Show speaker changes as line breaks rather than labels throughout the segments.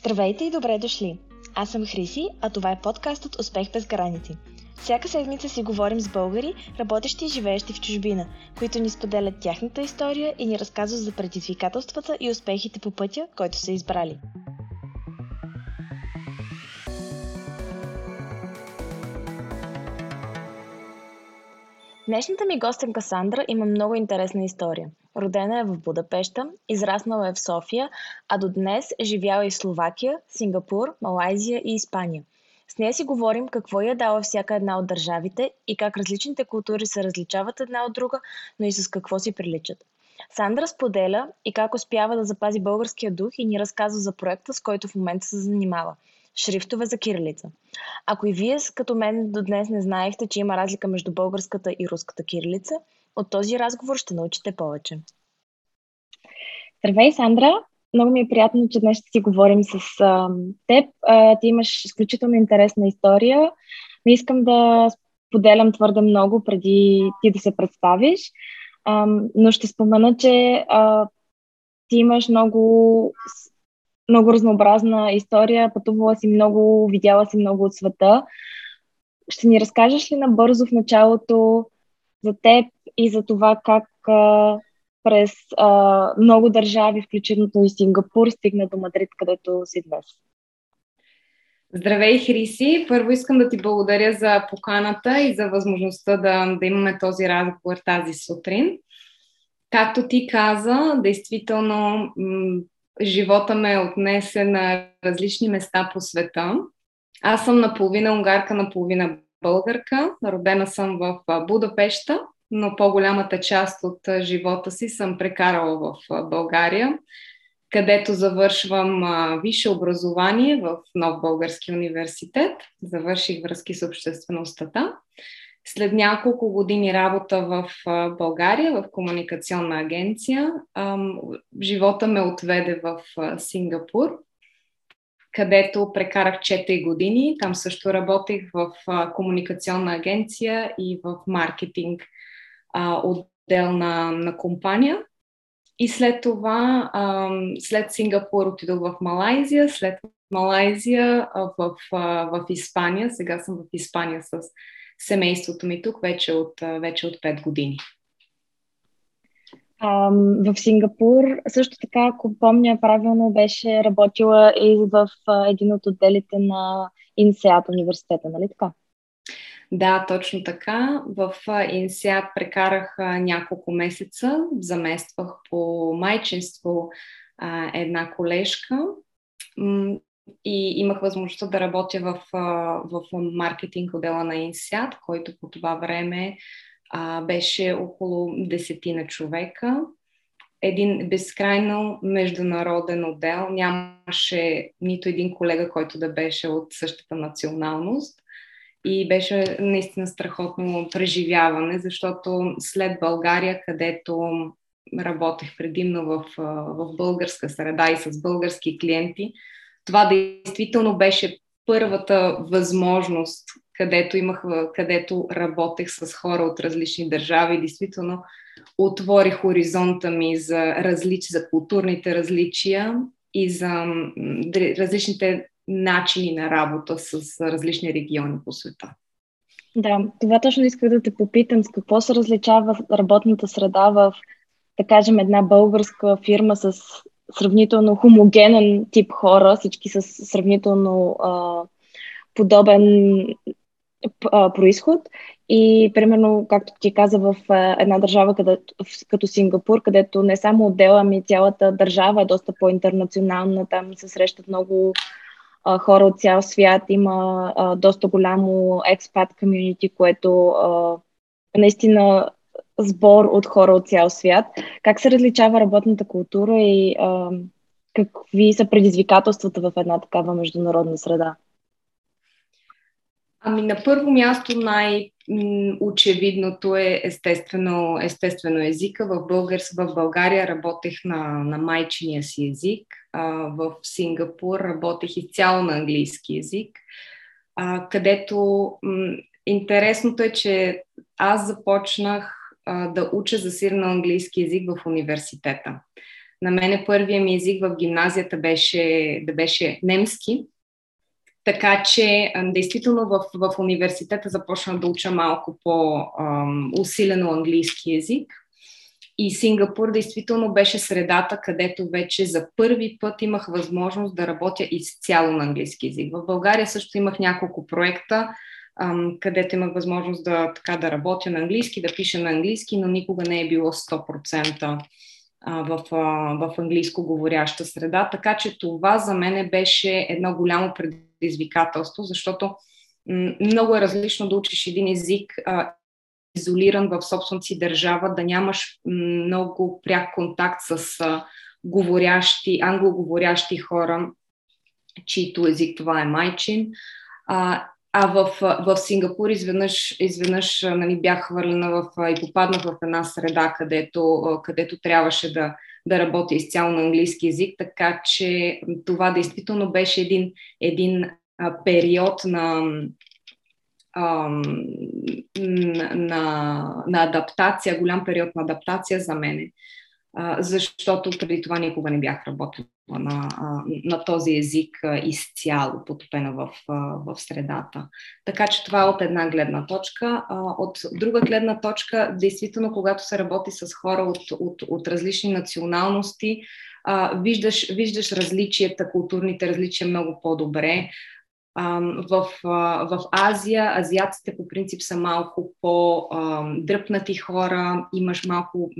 Здравейте и добре дошли! Аз съм Хриси, а това е подкастът Успех без граници. Всяка седмица си говорим с българи, работещи и живеещи в чужбина, които ни споделят тяхната история и ни разказват за предизвикателствата и успехите по пътя, който са избрали. Днешната ми гостенка Сандра има много интересна история. Родена е в Будапеща, израснала е в София, а до днес живяла и в Словакия, Сингапур, Малайзия и Испания. С нея си говорим какво я дава всяка една от държавите и как различните култури се различават една от друга, но и с какво си приличат. Сандра споделя и как успява да запази българския дух и ни разказва за проекта, с който в момента се занимава – шрифтове за кирилица. Ако и вие, като мен, до днес не знаехте, че има разлика между българската и руската кирилица – от този разговор ще научите повече. Здравей, Сандра! Много ми е приятно, че днес ще си говорим с а, теб. А, ти имаш изключително интересна история. Не искам да поделям твърде много преди ти да се представиш, а, но ще спомена, че а, ти имаш много, много разнообразна история, пътувала си много, видяла си много от света. Ще ни разкажеш ли набързо в началото за теб и за това как а, през а, много държави, включително и Сингапур, стигна до Мадрид, където си днес.
Здравей, Хриси! Първо искам да ти благодаря за поканата и за възможността да, да имаме този разговор тази сутрин. Както ти каза, действително живота ме отнесе на различни места по света. Аз съм наполовина унгарка, наполовина българка. Родена съм в Будапеща, но по-голямата част от живота си съм прекарала в България, където завършвам висше образование в Нов Български университет. Завърших връзки с обществеността. След няколко години работа в България, в комуникационна агенция, живота ме отведе в Сингапур, където прекарах 4 години. Там също работех в комуникационна агенция и в маркетинг отдел на, на компания. И след това, след Сингапур отидох в Малайзия, след Малайзия в, в Испания. Сега съм в Испания с семейството ми тук вече от, вече от 5 години.
В Сингапур също така, ако помня правилно, беше работила и в един от отделите на INSEAD университета, нали така?
Да, точно така. В Инсиат прекарах няколко месеца, замествах по майчинство една колежка и имах възможността да работя в, в маркетинг отдела на Инсиат, който по това време беше около десетина човека. Един безкрайно международен отдел. Нямаше нито един колега, който да беше от същата националност и беше наистина страхотно преживяване, защото след България, където работех предимно в, в българска среда и с български клиенти, това действително беше първата възможност, където, имах, където работех с хора от различни държави. Действително отвори хоризонта ми за, различ, за културните различия и за различните начини на работа с различни региони по света.
Да, това точно исках да те попитам. С какво се различава работната среда в, да кажем, една българска фирма с сравнително хомогенен тип хора, всички с сравнително а, подобен а, происход и, примерно, както ти каза, в а, една държава където, като Сингапур, където не само отдела, ами цялата държава е доста по-интернационална, там се срещат много а, хора от цял свят, има а, доста голямо експат комьюнити, което а, наистина сбор от хора от цял свят. Как се различава работната култура и а, какви са предизвикателствата в една такава международна среда?
Ами на първо място най-очевидното е естествено, естествено езика. В, Българ, в България работех на, на майчиния си език, а, в Сингапур работех изцяло на английски език, а, където м- интересното е, че аз започнах а, да уча за сирно английски язик в университета. На мене първия ми език в гимназията беше, да беше немски. Така че, действително, в, в университета започнах да уча малко по-усилено английски язик. И Сингапур действително беше средата, където вече за първи път имах възможност да работя изцяло на английски язик. В България също имах няколко проекта, където имах възможност да, така, да работя на английски, да пиша на английски, но никога не е било 100% в, в английско говоряща среда. Така че това за мен беше едно голямо предизвикателство, защото много е различно да учиш един език изолиран в собствената си държава, да нямаш много пряк контакт с говорящи, англоговорящи хора, чието език това е майчин. А, а в, в Сингапур изведнъж, изведнъж нали, бях хвърлена в, и попаднах в една среда, където, където трябваше да, да работя изцяло на английски язик, така че това действително беше един, един а, период на, а, на, на адаптация, голям период на адаптация за мене защото преди това никога не бях работила на, на този език изцяло, потопена в, в средата. Така че това е от една гледна точка. От друга гледна точка, действително, когато се работи с хора от, от, от различни националности, виждаш, виждаш различията, културните различия много по-добре в, в Азия азиатците по принцип са малко по-дръпнати хора, имаш малко,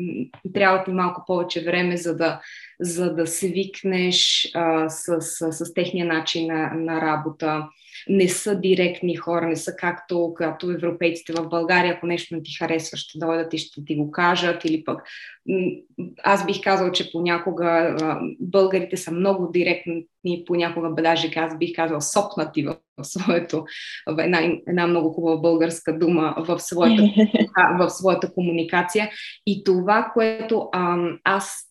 трябва ти малко повече време, за да, за да свикнеш а, с, с, с техния начин на, на работа. Не са директни хора, не са както както европейците в България, ако нещо не ти харесва, ще дойдат и ще ти го кажат, или пък аз бих казал, че понякога българите са много директни, понякога даже аз бих казал сопнати в, в своето, в една, една много хубава българска дума в своята, в своята комуникация. И това, което аз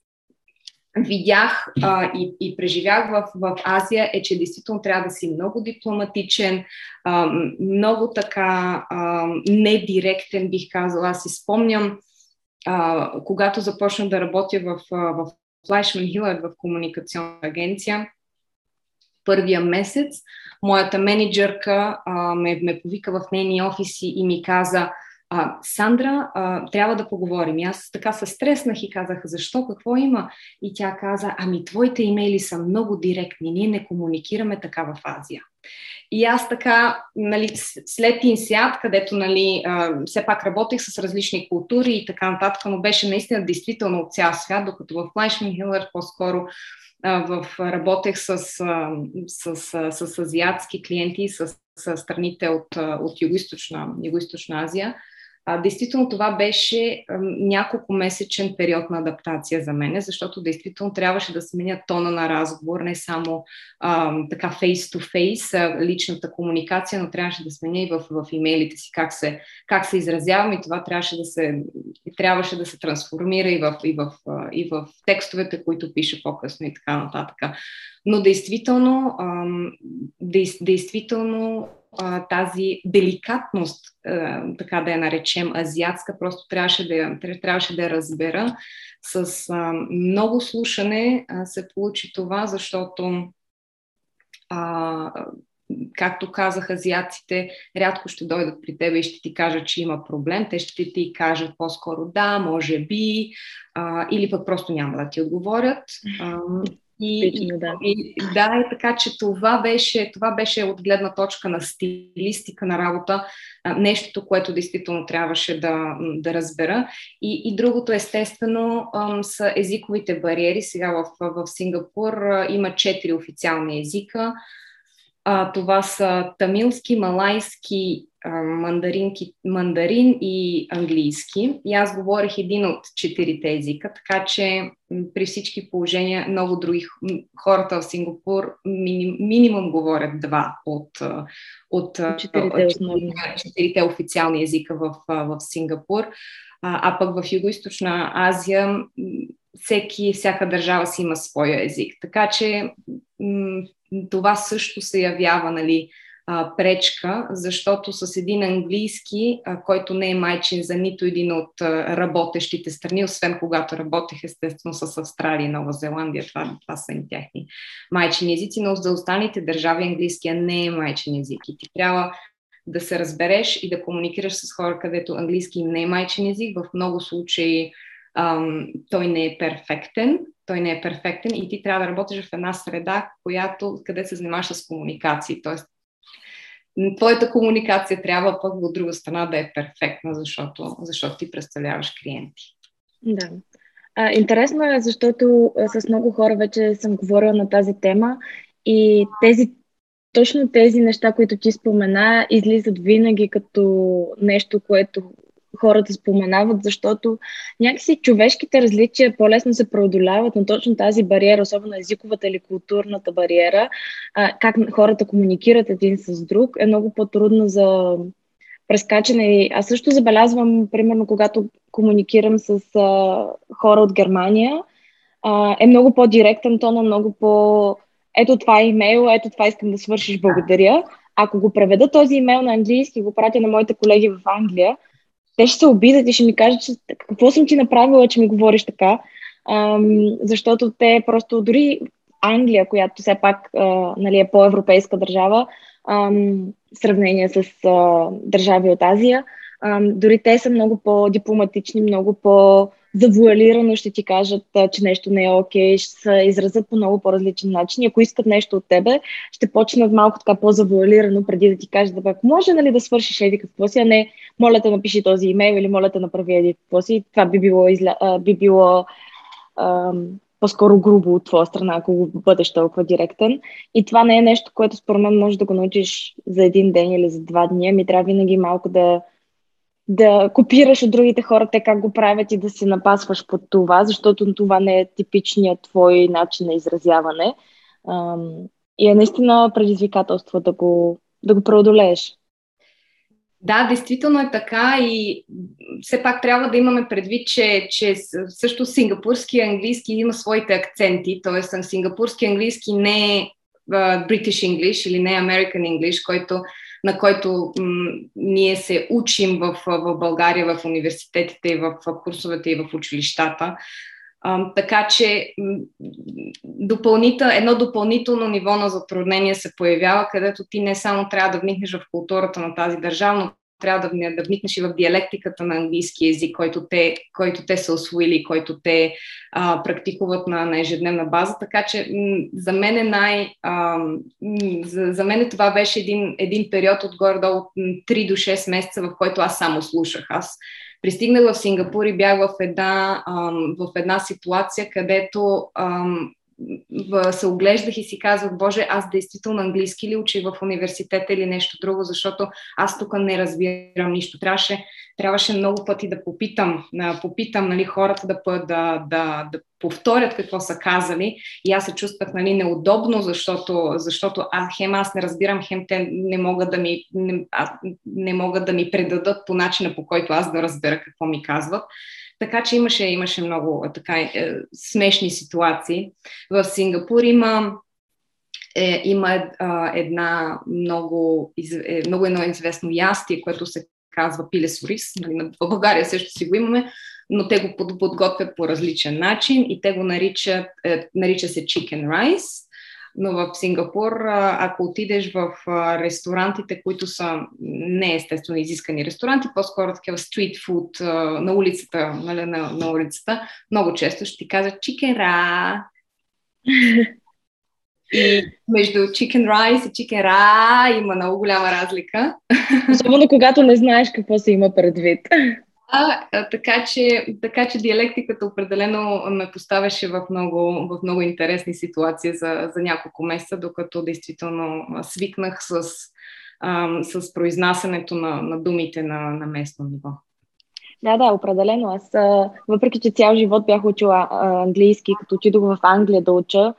видях а, и, и преживях в, в Азия е, че действително трябва да си много дипломатичен, а, много така а, недиректен, бих казала. Аз си спомням, а, когато започнах да работя в, в Флайшман Хилър в комуникационна агенция, първия месец, моята менеджерка а, ме, ме повика в нейния офис и ми каза – а, Сандра, а, трябва да поговорим. И аз така се стреснах и казах, защо, какво има? И тя каза, ами твоите имейли са много директни, ние не комуникираме така в Азия. И аз така, нали, след инсиат, където нали, а, все пак работех с различни култури и така нататък, но беше наистина действително от цял свят, докато в Флайшман Хилър по-скоро а, в, работех с, а, с, с, с азиатски клиенти, с, с страните от, от Юго-Источна Азия. А, действително това беше а, няколко месечен период на адаптация за мен, защото действително трябваше да сменя тона на разговор, не само а, така face-to-face, личната комуникация, но трябваше да сменя и в, в имейлите си как се, как се изразявам и това трябваше да се, трябваше да се трансформира и в, и, в, и в текстовете, които пиша по-късно и така нататък. Но действително, действително а, тази деликатност, а, така да я наречем, азиатска, просто трябваше да я, трябваше да я разбера. С а, много слушане а, се получи това, защото а, както казах, азиатците рядко ще дойдат при теб и ще ти кажат, че има проблем. Те ще ти кажат по-скоро да, може би, а, или пък просто няма да ти отговорят. А, и, Типично, да. И, да, и така, че това беше, това беше от гледна точка на стилистика на работа, нещото, което действително трябваше да, да разбера. И, и другото, естествено, са езиковите бариери. Сега в, в Сингапур има четири официални езика. Това са тамилски, малайски, мандаринки, мандарин и английски. И аз говорех един от четирите езика, така че при всички положения много други хората в Сингапур миним, минимум говорят два от, от четирите, основни. четирите официални езика в, в Сингапур. А, а пък в Юго-Источна Азия всеки, всяка държава си има своя език. Така че м- това също се явява нали, а, пречка, защото с един английски, а, който не е майчин за нито един от а, работещите страни, освен когато работех естествено с Австралия и Нова Зеландия, това, това са им тяхни майчини езици, но за останалите държави английския не е майчин език и ти трябва да се разбереш и да комуникираш с хора, където английски не е майчин език. В много случаи ам, той не е перфектен, той не е перфектен и ти трябва да работиш в една среда, която, къде се занимаваш с комуникации. Тоест, твоята комуникация трябва пък от друга страна да е перфектна, защото, защото ти представляваш клиенти.
Да. А, интересно е, защото с много хора вече съм говорила на тази тема и тези точно тези неща, които ти спомена, излизат винаги като нещо, което хората споменават, защото някакси човешките различия по-лесно се преодоляват, но точно тази бариера, особено езиковата или културната бариера, как хората комуникират един с друг, е много по-трудно за прескачане. Аз също забелязвам, примерно, когато комуникирам с хора от Германия, е много по-директен тон, много по- ето това е имейл, ето това искам да свършиш, благодаря. Ако го преведа този имейл на английски и го пратя на моите колеги в Англия, те ще се обидят и ще ми кажат, че какво съм ти направила, че ми говориш така. Ам, защото те просто, дори Англия, която все пак а, нали, е по-европейска държава, ам, в сравнение с а, държави от Азия, ам, дори те са много по-дипломатични, много по- завуалирано ще ти кажат, че нещо не е окей, ще се изразят по много по-различен начин. Ако искат нещо от тебе, ще почнат малко така по-завуалирано, преди да ти кажат, да ако може нали, да свършиш еди какво си, а не моля те напиши този имейл или моля те направи еди какво си. Това би било, изля... би било ам, по-скоро грубо от твоя страна, ако бъдеш толкова директен. И това не е нещо, което според мен можеш да го научиш за един ден или за два дни. Ми трябва винаги малко да да копираш от другите хора те как го правят и да се напасваш под това, защото това не е типичният твой начин на изразяване. И е наистина предизвикателство да го, да го преодолееш.
Да, действително е така и все пак трябва да имаме предвид, че, че също сингапурски английски има своите акценти, т.е. сингапурски английски не е British English или не American English, който на който м- ние се учим в, в България, в университетите, в, курсовете и в училищата. А, така че допълнител, едно допълнително ниво на затруднение се появява, където ти не само трябва да вникнеш в културата на тази държава, но трябва да, да вникнеш и в диалектиката на английски язик, който те, който те са освоили, който те а, практикуват на, на ежедневна база. Така че м- за мен е най... А, м- за, за мен това беше един, един период от горе-долу 3 до 6 месеца, в който аз само слушах. Аз пристигнах в Сингапур и бях в една, ам, в една ситуация, където ам, се оглеждах и си казвах, Боже, аз действително английски ли учи в университета или нещо друго, защото аз тук не разбирам нищо. Трябваше, трябваше много пъти да попитам, да попитам нали, хората да, да, да, да повторят какво са казали и аз се чувствах нали, неудобно, защото, защото а, хем аз не разбирам, хем те не могат да ми, не, а, не могат да ми предадат по начина по който аз да разбера какво ми казват. Така че имаше, имаше много така, е, смешни ситуации. В Сингапур има е, има е, една много, е, много едно известно ястие, което се казва пиле с. Нали, в България също си го имаме, но те го подготвят по различен начин и те го наричат, е, нарича се chicken rice но в Сингапур, ако отидеш в ресторантите, които са не естествено изискани ресторанти, по-скоро такива стрит фуд на улицата, нали, на, на улицата, много често ще ти кажат чикера. И между chicken rice и chicken ra има много голяма разлика.
Особено когато не знаеш какво се има предвид.
А, така, че, така че диалектиката определено ме поставяше в много, в много интересни ситуации за, за няколко месеца, докато действително свикнах с, а, с произнасянето на, на думите на, на местно ниво.
Да, да, определено. Аз, въпреки че цял живот бях учила английски, като отидох в Англия да уча,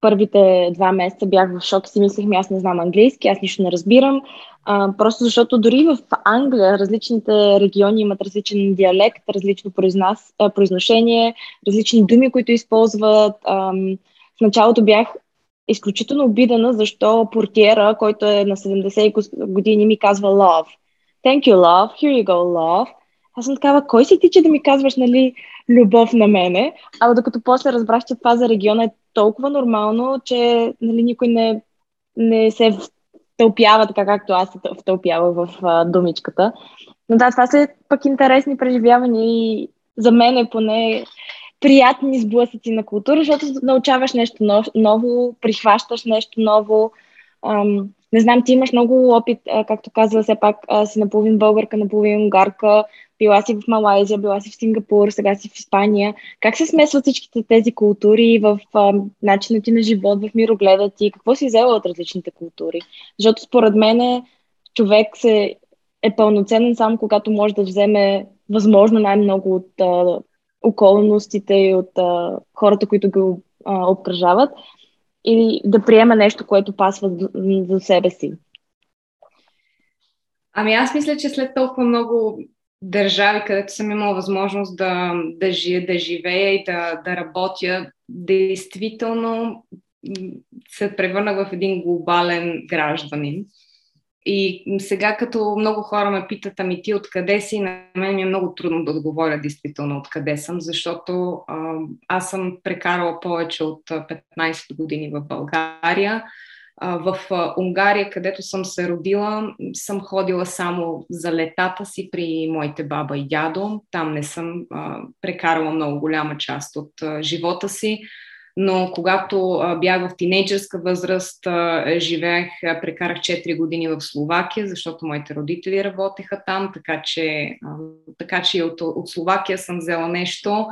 първите два месеца бях в шок и си мислех, аз не знам английски, аз нищо не разбирам. А, просто защото дори в Англия различните региони имат различен диалект, различно произнос, произношение, различни думи, които използват. А, в началото бях изключително обидена, защо портиера, който е на 70 години, ми казва love. Thank you, love. Here you go, love. Аз съм такава, кой си ти, че да ми казваш, нали, любов на мене? А докато после разбрах, че това за региона е толкова нормално, че нали, никой не, не се втълпява така, както аз се втълпява в а, думичката. Но да, това са пък интересни преживявания и за мен е поне приятни сблъсъци на култура, защото научаваш нещо ново, прихващаш нещо ново. Ам, не знам, ти имаш много опит, а, както казва, все пак а, си наполовин българка, наполовин унгарка, била си в Малайзия, била си в Сингапур, сега си в Испания. Как се смесват всичките тези култури в а, начина ти на живот, в мирогледа ти? Какво си взела от различните култури? Защото според мен човек се е пълноценен само когато може да вземе възможно най-много от а, околностите и от а, хората, които го а, обкръжават или да приема нещо, което пасва за себе си?
Ами аз мисля, че след толкова много държави, където съм имала възможност да, да, жия, да живея и да, да работя, действително се превърнах в един глобален гражданин. И сега, като много хора ме питат, ами ти откъде си, на мен ми е много трудно да отговоря действително откъде съм, защото а, аз съм прекарала повече от 15 години в България. В Унгария, където съм се родила, съм ходила само за летата си при моите баба и дядо. Там не съм прекарала много голяма част от живота си но когато бях в тинейджърска възраст, живеех, прекарах 4 години в Словакия, защото моите родители работеха там, така че, така че от, от Словакия съм взела нещо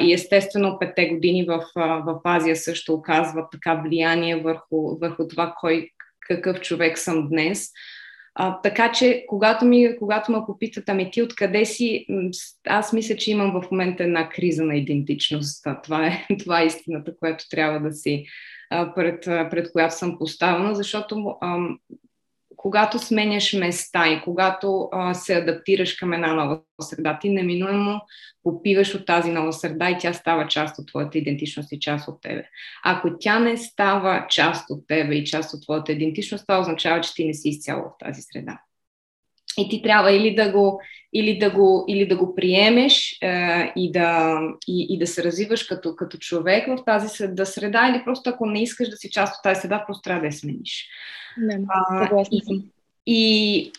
и естествено петте години в, в Азия също оказват така влияние върху, върху това кой, какъв човек съм днес. А, така че, когато, ми, когато ме попитат, ами ти откъде си, аз мисля, че имам в момента една криза на идентичност. Това е, това е истината, която трябва да си, пред, пред която съм поставена, защото ам, когато сменяш места и когато а, се адаптираш към една нова среда, ти неминуемо попиваш от тази нова среда и тя става част от твоята идентичност и част от тебе. Ако тя не става част от тебе и част от твоята идентичност, това означава, че ти не си изцяло в тази среда. И ти трябва или да го, или да го, или да го приемеш е, и, да, и, и да се развиваш като, като човек в тази среда, или просто ако не искаш да си част от тази среда, просто трябва да я смениш.
Не, съгласна съм.
И,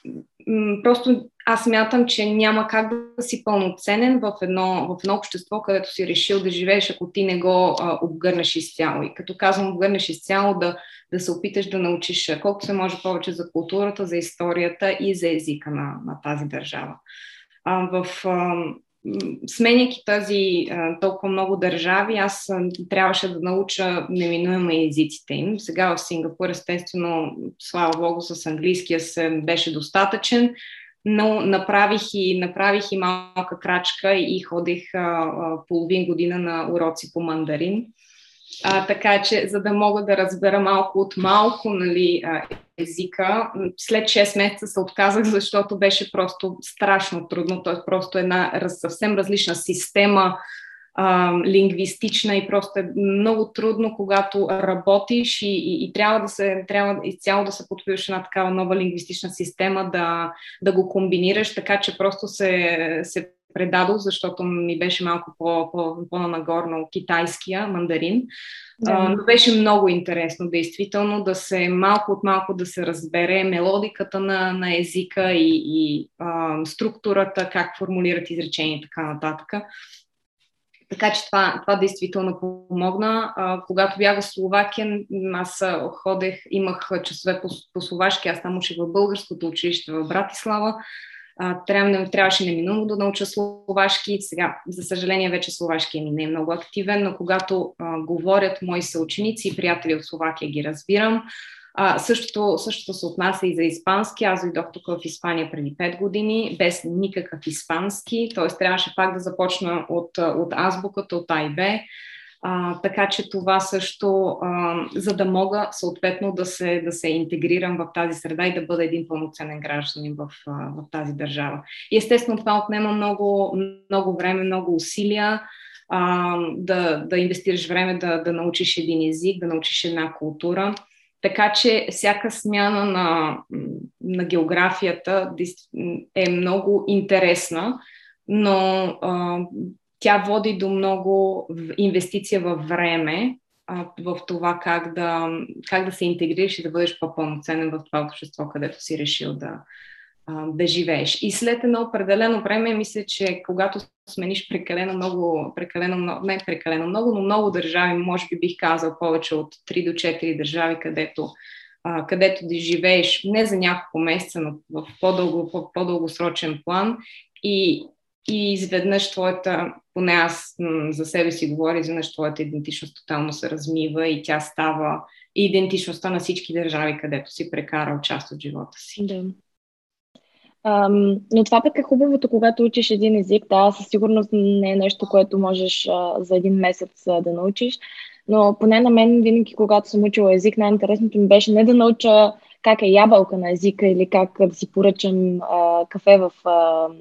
м- просто аз мятам, че няма как да си пълноценен в едно, в едно общество, където си решил да живееш, ако ти не го а, обгърнеш изцяло. И като казвам обгърнеш изцяло, да, да се опиташ да научиш колко се може повече за културата, за историята и за езика на, на тази държава. А, в, а, сменяйки тази толкова много държави, аз трябваше да науча неминуемо езиците им. Сега в Сингапур, естествено, слава Богу, с английския се беше достатъчен, но направих и, направих и малка крачка и ходих половин година на уроци по мандарин. А, така че, за да мога да разбера малко от малко нали, езика, след 6 месеца се отказах, защото беше просто страшно трудно. Т.е. просто една съвсем различна система, а, лингвистична и просто е много трудно, когато работиш и, и, и трябва да се трябва изцяло да се подпиваш една такава нова лингвистична система, да, да го комбинираш, така че просто се, се предадох, защото ми беше малко по, по, по-нагорно китайския мандарин. Да. А, но беше много интересно, действително, да се малко от малко да се разбере мелодиката на, на езика и, и а, структурата, как формулират изречения и така нататък. Така че това, това действително помогна. А, когато бях в Словакия, аз ходех, имах часове по, по словашки, аз там учих в българското училище в Братислава трябва, трябваше неминуемо да науча словашки. Сега, за съжаление, вече словашки ми не е много активен, но когато а, говорят мои съученици и приятели от Словакия, ги разбирам. А, същото, същото се отнася и за испански. Аз дойдох тук в Испания преди 5 години, без никакъв испански, т.е. трябваше пак да започна от, от азбуката, от А. А, така че това също, а, за да мога съответно да се, да се интегрирам в тази среда и да бъда един пълноценен гражданин в, в тази държава. И естествено това отнема много, много време, много усилия. а, да, да инвестираш време да, да научиш един език, да научиш една култура. Така че всяка смяна на, на географията е много интересна, но а, тя води до много инвестиция във време, в това как да, как да се интегрираш и да бъдеш по-пълноценен в това общество, където си решил да, да живееш. И след едно определено време, мисля, че когато смениш прекалено много, прекалено много, не прекалено много, но много държави, може би бих казал повече от 3 до 4 държави, където където да живееш не за няколко месеца, но в по-дълго, по-дългосрочен план и, и изведнъж твоята, поне аз за себе си говоря, изведнъж твоята идентичност тотално се размива и тя става идентичността на всички държави, където си прекарал част от живота си.
Да. Um, но това пък е хубавото, когато учиш един език. Да, със сигурност не е нещо, което можеш uh, за един месец uh, да научиш. Но поне на мен, винаги, когато съм учила език, най-интересното ми беше не да науча как е ябълка на езика или как да си поръчам uh, кафе в uh,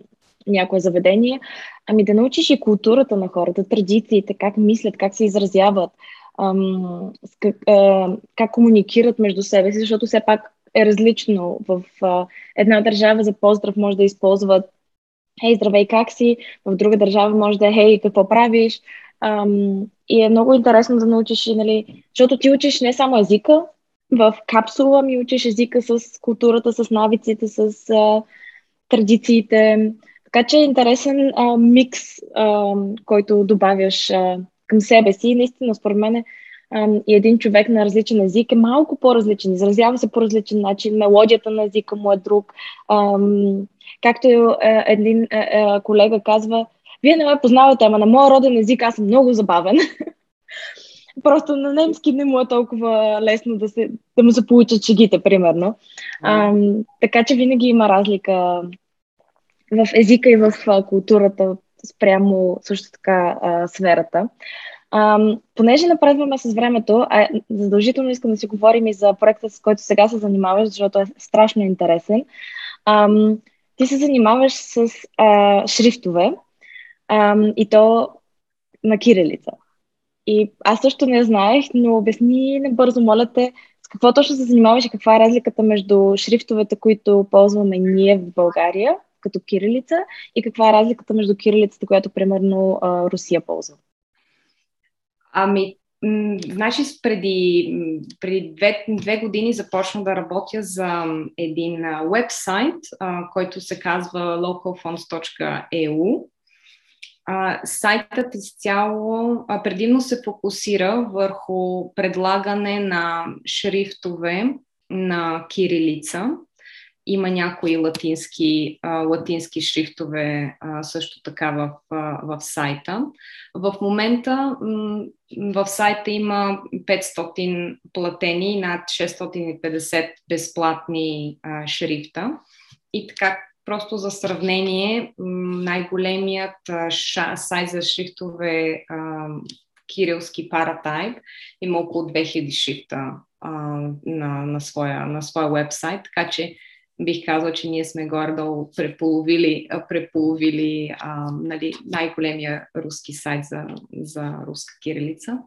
някое заведение, ами да научиш и културата на хората, традициите, как мислят, как се изразяват, um, как, uh, как комуникират между себе си, защото все пак е различно. В а, една държава за поздрав може да използват Хей, здравей, как си? В друга държава може да е Хей, какво правиш? Ам, и е много интересно да научиш, нали, защото ти учиш не само езика, в капсула ми учиш езика с културата, с навиците, с а, традициите. Така че е интересен а, микс, а, който добавяш а, към себе си. И наистина, според мен, е и един човек на различен език е малко по-различен, изразява се по различен начин, мелодията на езика му е друг. Както е, един е, е, колега казва, вие не ме познавате, ама на моя роден език аз съм много забавен. Просто на немски не му е толкова лесно да, се, да му се получат шегите, примерно. А, така че винаги има разлика в езика и в културата спрямо също така а, сферата. Ам, понеже напредваме с времето, а задължително искам да си говорим и за проекта, с който сега се занимаваш, защото е страшно интересен. Ам, ти се занимаваш с а, шрифтове ам, и то на кирилица. И аз също не знаех, но обясни набързо, моля те, с какво точно се занимаваш и каква е разликата между шрифтовете, които ползваме ние в България, като кирилица, и каква е разликата между кирилицата, която примерно Русия ползва.
Ами, Значи преди, преди две, две години започна да работя за един вебсайт, който се казва localfonts.eu. Сайтът изцяло предимно се фокусира върху предлагане на шрифтове на кирилица има някои латински, а, латински шрифтове а, също така в, а, в сайта. В момента м- в сайта има 500 платени и над 650 безплатни а, шрифта. И така, просто за сравнение, най-големият ша, сайт за шрифтове а, кирилски паратайп има около 2000 шрифта а, на, на, своя, на своя вебсайт, така че бих казала, че ние сме горе-долу преполовили, преполовили а, нали, най-големия руски сайт за, за руска кирилица.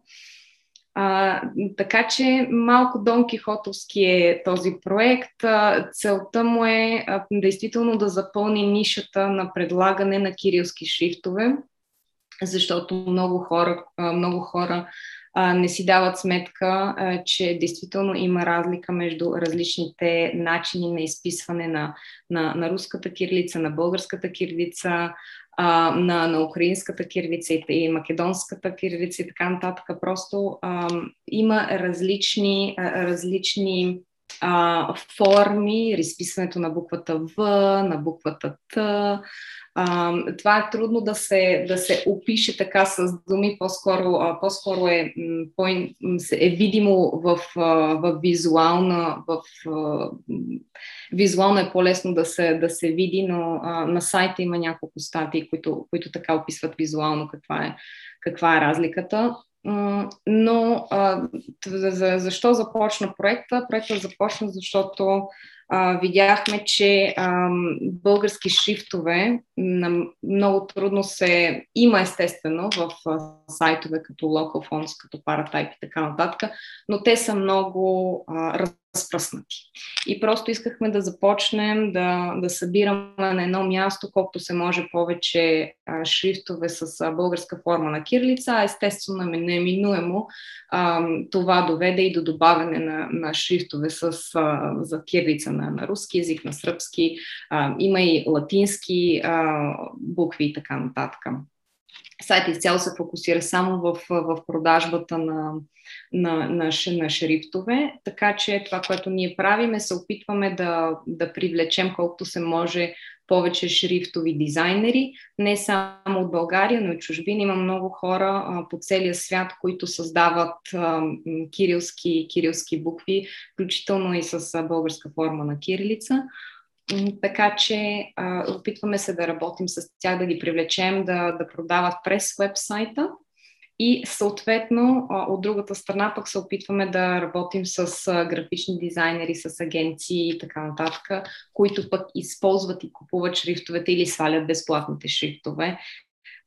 А, така че малко Дон Кихотовски е този проект. А, целта му е а, действително да запълни нишата на предлагане на кирилски шрифтове, защото много хора, много хора а, не си дават сметка, а, че действително има разлика между различните начини на изписване на, на, на руската кирлица, на българската кирлица, а, на, на украинската кирлица и, и македонската кирлица и така нататък. Просто а, има различни, а, различни а, форми, разписването на буквата В, на буквата Т, това е трудно да се, да се опише така с думи, по-скоро, по-скоро е, по, е видимо в, в визуална, в, визуално е по-лесно да се, да се види, но а, на сайта има няколко статии, които, които така описват визуално каква е, каква е разликата. Но а, за, защо започна проекта? Проектът започна, защото а, видяхме, че а, български шрифтове много трудно се има естествено в а, сайтове като Local Fonts, като Paratype и така нататък, но те са много а, разпръснати. И просто искахме да започнем да, да събираме на едно място, колкото се може повече а, шрифтове с а, българска форма на кирлица, естествено неминуемо а, това доведе и до добавяне на, на шрифтове с, а, за кирлица на, на руски язик, на сръбски, а, има и латински а, букви и така нататък. Сайтът изцяло се фокусира само в, в продажбата на, на, на, на шрифтове, така че това, което ние правим е се опитваме да, да привлечем колкото се може повече шрифтови дизайнери, не само от България, но и чужбина. Има много хора а, по целия свят, които създават а, кирилски, кирилски букви, включително и с а, българска форма на кирилица. Така че а, опитваме се да работим с тях, да ги привлечем да, да продават през вебсайта и съответно от другата страна пък се опитваме да работим с графични дизайнери, с агенции и така нататък, които пък използват и купуват шрифтовете или свалят безплатните шрифтове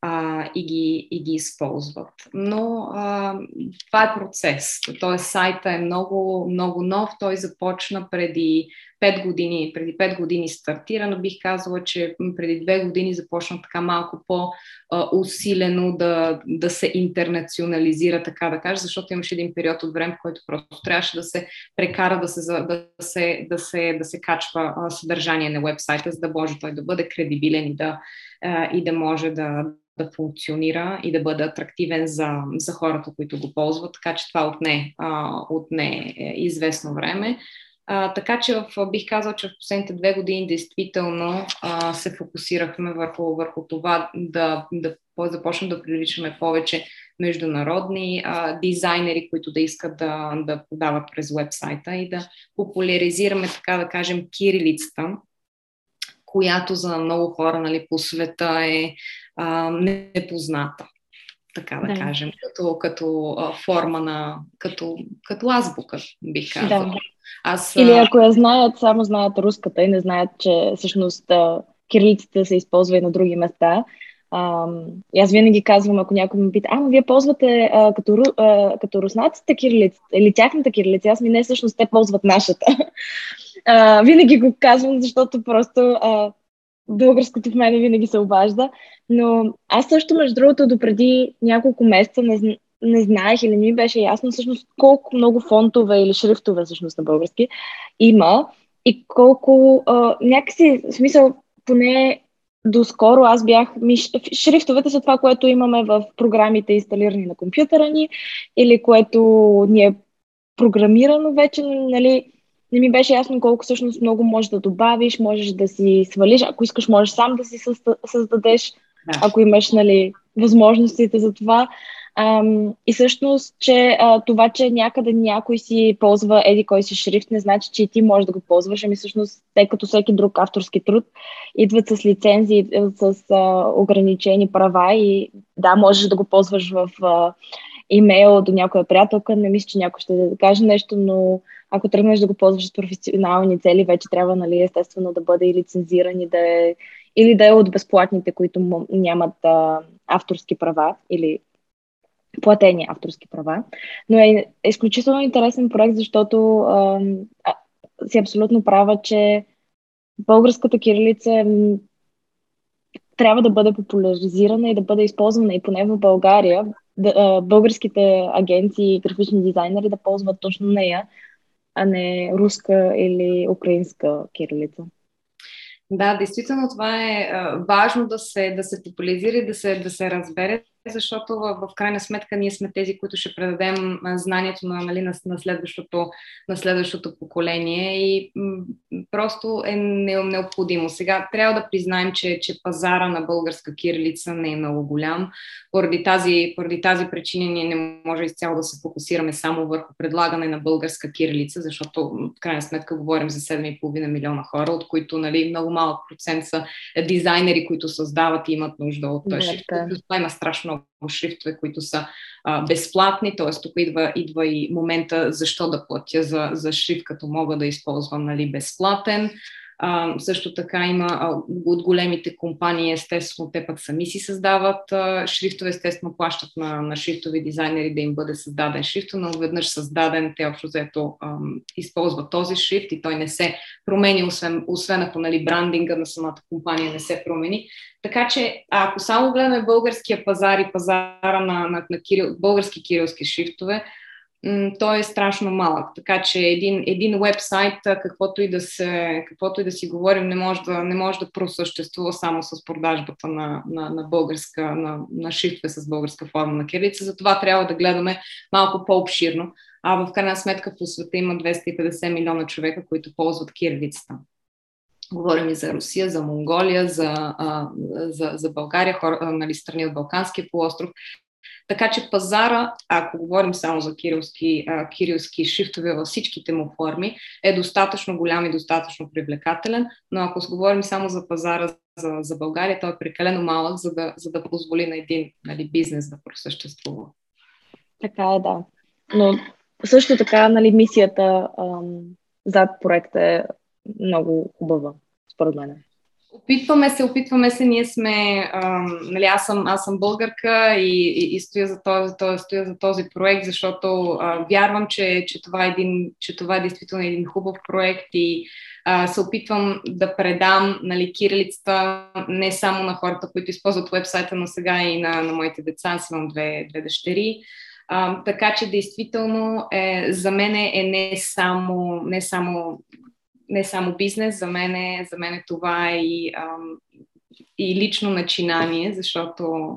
а, и, ги, и ги използват. Но а, това е процес. Тоест сайта е много, много нов. Той започна преди 5 години. Преди 5 години стартира, но бих казала, че преди 2 години започна така малко по-усилено да, да се интернационализира, така да кажа, защото имаше един период от време, който просто трябваше да се прекара да се, да се, да се, да се качва съдържание на вебсайта, за да може той да бъде кредибилен и да, и да може да, да функционира и да бъде атрактивен за, за хората, които го ползват, така че това отне, а, отне е, известно време. А, така че в, бих казал, че в последните две години действително а, се фокусирахме върху, върху това да, да започнем да привличаме повече международни а, дизайнери, които да искат да, да подават през вебсайта и да популяризираме, така да кажем, кирилицата, която за много хора нали, по света е а, непозната така да, да. кажем, като, като а, форма на, като, като азбука, бих казала. Да.
Аз, Или ако я знаят, само знаят руската и не знаят, че всъщност кирилицата се използва и на други места. А, и аз винаги казвам, ако някой ме пита, ама вие ползвате а, като, а, като руснаците кирилица или тяхната кирилица, аз ми не всъщност те ползват нашата. А, винаги го казвам, защото просто а, българското в мене винаги се обажда. Но аз също, между другото, допреди няколко месеца не, не знаех или не ми беше ясно всъщност колко много фонтове или шрифтове всъщност на български има и колко а, някакси, в смисъл, поне доскоро аз бях... Ми, шрифтовете са това, което имаме в програмите инсталирани на компютъра ни или което ни е програмирано вече, нали, не ми беше ясно колко всъщност много можеш да добавиш, можеш да си свалиш, ако искаш можеш сам да си създадеш, да. ако имаш нали, възможностите за това. Ам, и всъщност, че а, това, че някъде някой си ползва еди кой си шрифт, не значи, че и ти можеш да го ползваш. Ами всъщност, те като всеки друг авторски труд, идват с лицензии, с а, ограничени права и да, можеш да го ползваш в а, имейл до някоя приятелка. Не мисля, че някой ще да каже нещо, но ако тръгнеш да го ползваш с професионални цели, вече трябва, нали, естествено, да бъде и лицензиран и да е, или да е от безплатните, които нямат а, авторски права или платени авторски права. Но е изключително интересен проект, защото а, си абсолютно права, че българската кирилица е, трябва да бъде популяризирана и да бъде използвана и поне в България българските агенции и графични дизайнери да ползват точно нея, а не руска или украинска кирилица.
Да, действително това е важно да се, да се популяризира и да се, да се разбере защото в, в крайна сметка ние сме тези, които ще предадем знанието на, нали, на, на, следващото, на следващото поколение и м- просто е необходимо. Сега трябва да признаем, че, че пазара на българска кирилица не е много голям. Поради тази, поради тази причина ние не може изцяло да се фокусираме само върху предлагане на българска кирилица, защото в крайна сметка говорим за 7,5 милиона хора, от които нали, много малък процент са дизайнери, които създават и имат нужда от. Това има страшно много шрифтове, които са а, безплатни, т.е. тук идва, идва и момента защо да платя за, за шрифт, като мога да използвам нали, безплатен. Също така има от големите компании, естествено, те пък сами си създават а, шрифтове, естествено плащат на, на шрифтови дизайнери да им бъде създаден шрифт, но веднъж създаден, те общо взето използват този шрифт и той не се промени, освен, освен ако нали, брандинга на самата компания не се промени. Така че, ако само гледаме българския пазар и пазара на, на, на кирил, български кирилски шрифтове, той е страшно малък. Така че един, един вебсайт, каквото и, да се, каквото и да си говорим, не може да, не може да просъществува само с продажбата на, на, на българска, на, на шрифтове с българска форма на кирилица. Затова трябва да гледаме малко по-обширно. А в крайна сметка по света има 250 милиона човека, които ползват кирилицата. Говорим и за Русия, за Монголия, за, а, за, за България, хора, нали, страни от Балканския полуостров. Така че пазара, ако говорим само за кирилски, а, кирилски шрифтове във всичките му форми, е достатъчно голям и достатъчно привлекателен, но ако говорим само за пазара за, за България, той е прекалено малък, за да, за да позволи на един нали, бизнес да просъществува.
Така е, да. Но също така, нали, мисията ам, зад проекта е много хубава, според мен.
Опитваме се, опитваме се, ние сме, а, нали, аз, съм, аз съм българка и, и, и стоя, за този, този, стоя за този проект, защото а, вярвам, че, че, това е един, че това е действително един хубав проект и а, се опитвам да предам нали, кирилицата не само на хората, които използват вебсайта, но сега и на, на моите деца. Аз имам две, две дъщери. А, така че действително е, за мен е не само, не само не само бизнес, за мен е, за мен е това и, ам, и лично начинание, защото,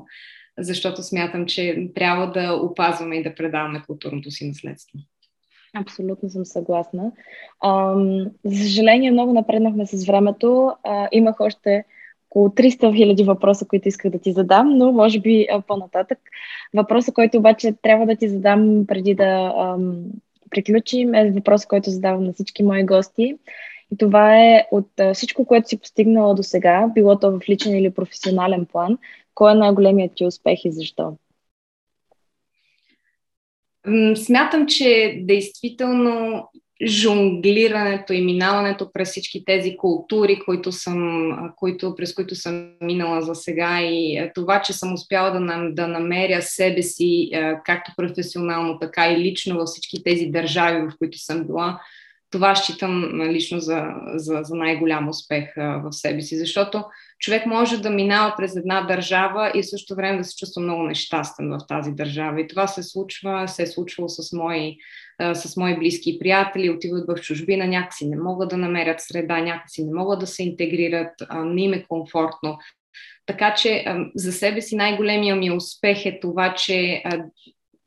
защото смятам, че трябва да опазваме и да предаваме културното си наследство.
Абсолютно съм съгласна. Ам, за съжаление, много напреднахме с времето. А, имах още около 300 хиляди въпроса, които исках да ти задам, но може би по-нататък. Въпроса, който обаче трябва да ти задам преди да ам, приключим, е въпрос, който задавам на всички мои гости. И това е от всичко, което си постигнала до сега, било то в личен или професионален план, кой е най-големият ти успех и защо?
Смятам, че действително жонглирането и минаването през всички тези култури, които съм, които, през които съм минала за сега и това, че съм успяла да, да намеря себе си както професионално, така и лично във всички тези държави, в които съм била, това считам лично за, за, за най-голям успех в себе си, защото човек може да минава през една държава и в същото време да се чувства много нещастен в тази държава. И това се случва, се е случвало с мои, с мои близки приятели, отиват в чужбина, някакси не могат да намерят среда, някакси не могат да се интегрират, не им е комфортно. Така че за себе си най-големия ми успех е това, че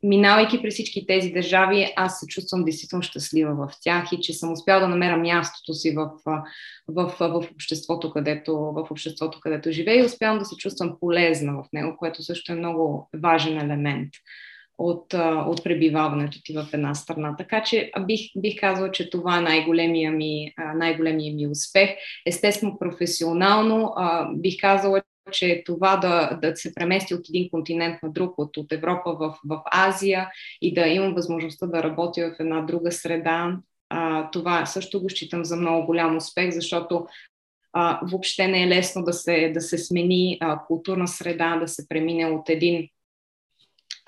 минавайки през всички тези държави, аз се чувствам действително щастлива в тях и че съм успяла да намеря мястото си в, в, в, обществото, където, в обществото, където живея и успявам да се чувствам полезна в него, което също е много важен елемент от, от пребиваването ти в една страна. Така че бих, бих казала, че това е най-големия ми, най-големия ми успех. Естествено, професионално бих казала, че това да, да се премести от един континент на друг, от, от Европа в, в Азия и да имам възможността да работя в една друга среда, а, това също го считам за много голям успех, защото а, въобще не е лесно да се, да се смени а, културна среда, да се премине от един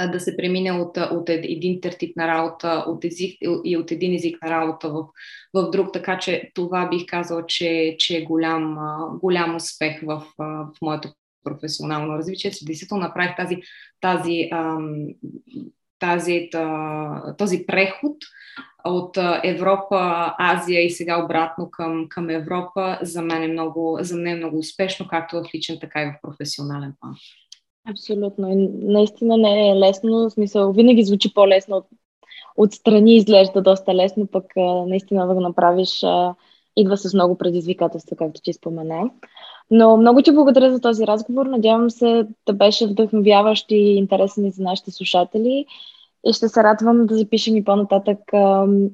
да се премине от, от един тертип на работа от език, и от един език на работа в, в друг, така че това бих казала, че, че е голям, голям успех в, в моето професионално развитие, че действително направих тази, тази, тази, този преход от Европа, Азия и сега обратно към, към Европа, за мен, е много, за мен е много успешно, както в личен, така и в професионален план.
Абсолютно. И наистина не е лесно. В смисъл, винаги звучи по-лесно от, отстрани, изглежда доста лесно, пък наистина да го направиш идва с много предизвикателства, както ти спомена. Но много ти благодаря за този разговор. Надявам се да беше вдъхновяващ и интересен за нашите слушатели. И ще се радвам да запишем и по-нататък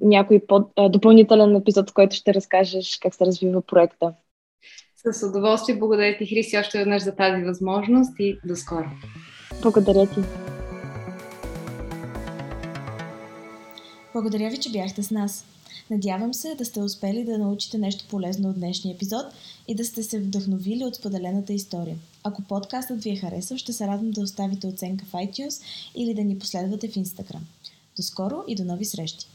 някой по- допълнителен епизод, в който ще разкажеш как се развива проекта.
С удоволствие. Благодаря ти, Хриси, още веднъж за тази възможност и до скоро.
Благодаря ти.
Благодаря ви, че бяхте с нас. Надявам се да сте успели да научите нещо полезно от днешния епизод и да сте се вдъхновили от споделената история. Ако подкастът ви е харесал, ще се радвам да оставите оценка в iTunes или да ни последвате в Instagram. До скоро и до нови срещи!